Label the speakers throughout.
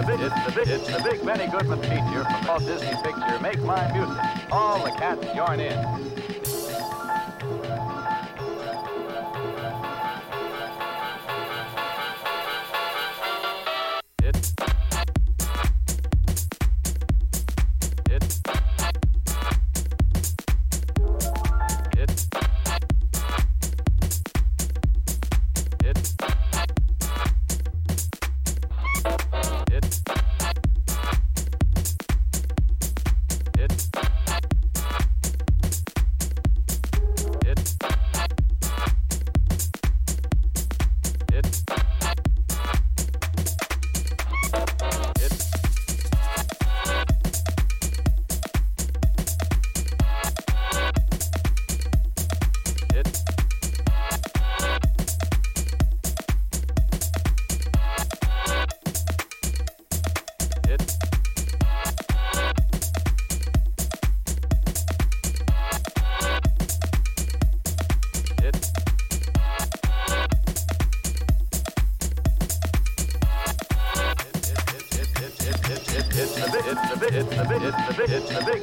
Speaker 1: the big, it's the big, the big Goodman feature from Walt Disney picture Make My Music. All the cats join in.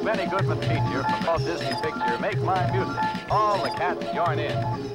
Speaker 1: Benny Goodman feature from Walt Disney picture Make My Music. All the cats join in.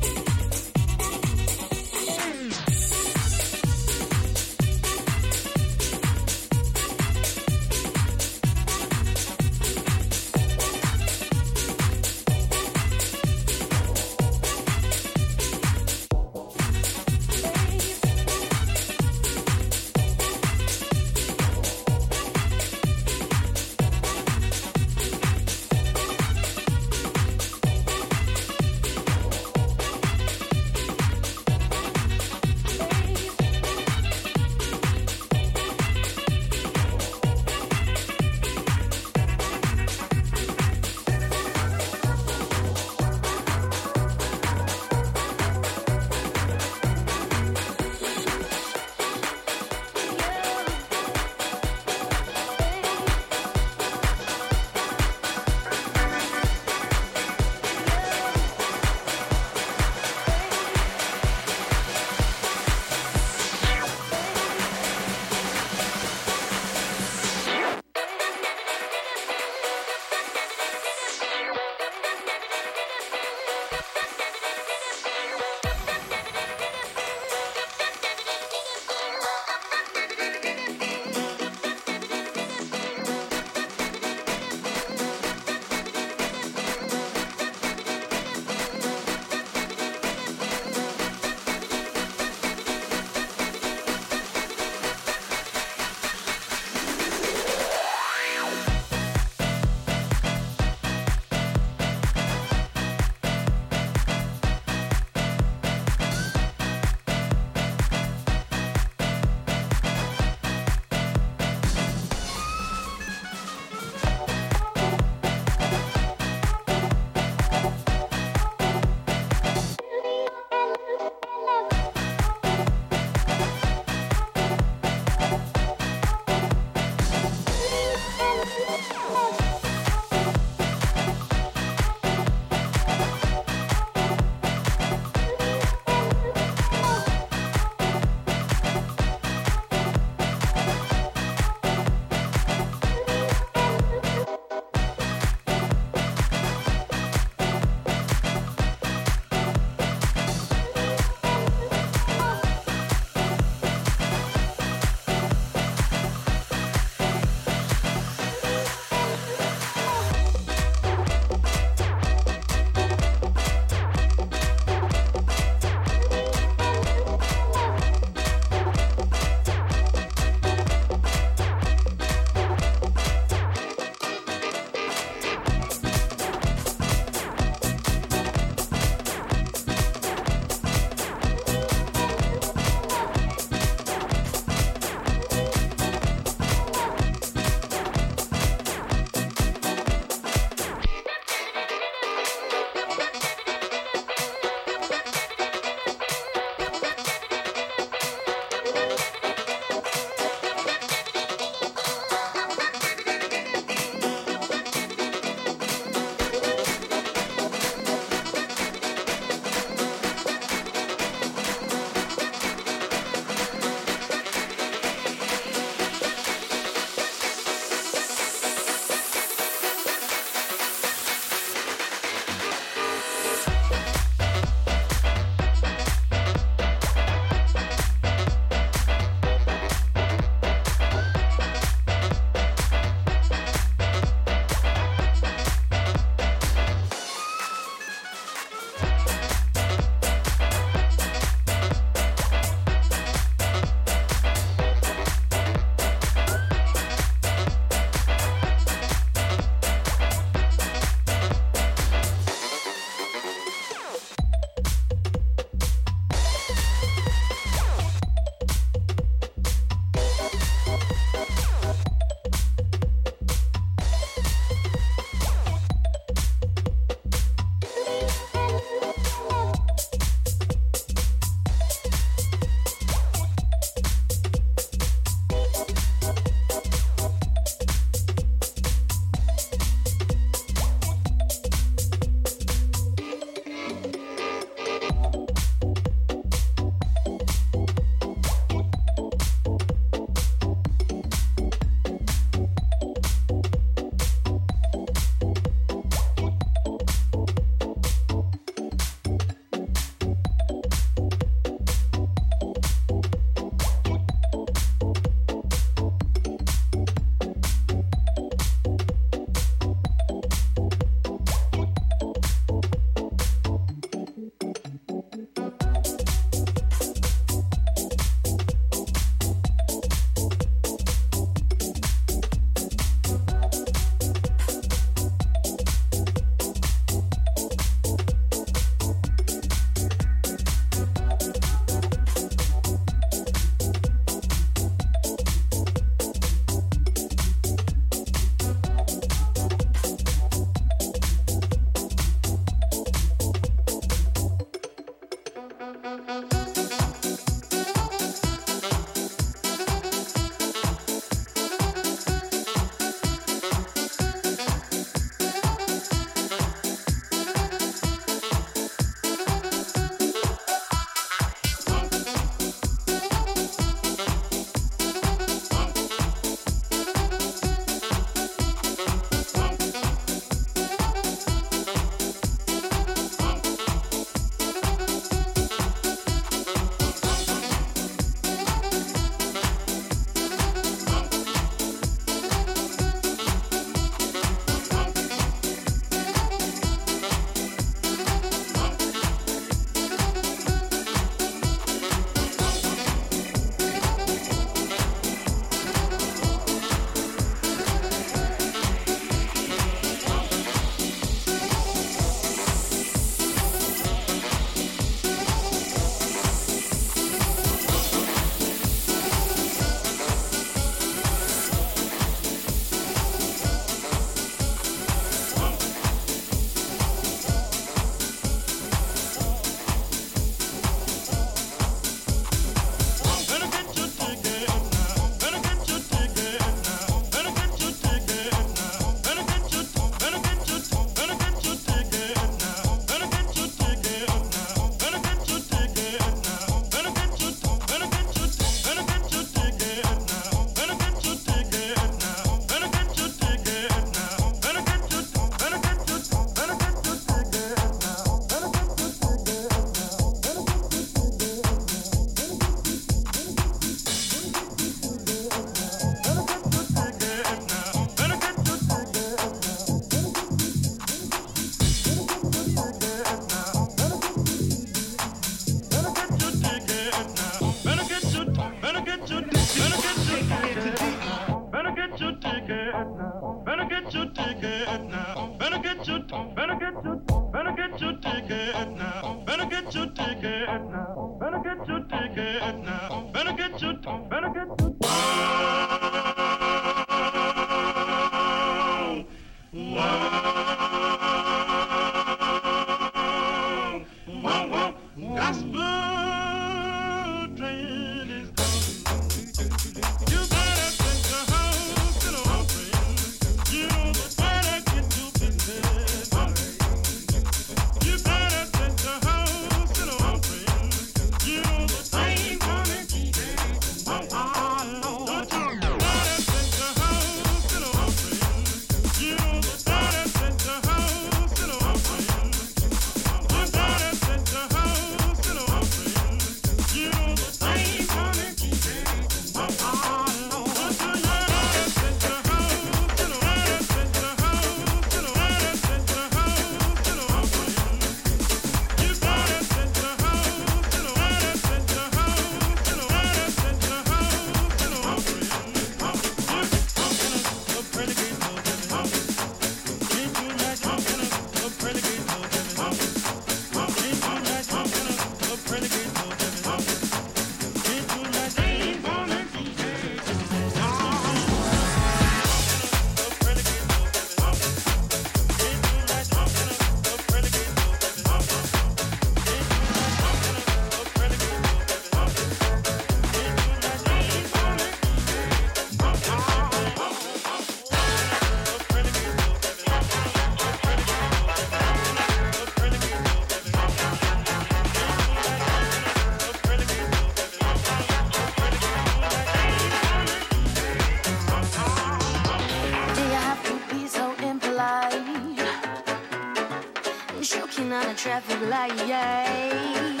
Speaker 2: Choking on
Speaker 3: a
Speaker 4: traffic light.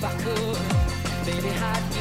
Speaker 4: If
Speaker 5: I could, baby, I'd give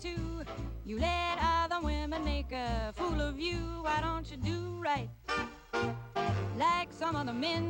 Speaker 5: too. You
Speaker 6: let other women make a fool of you. Why don't you do right? Like some other men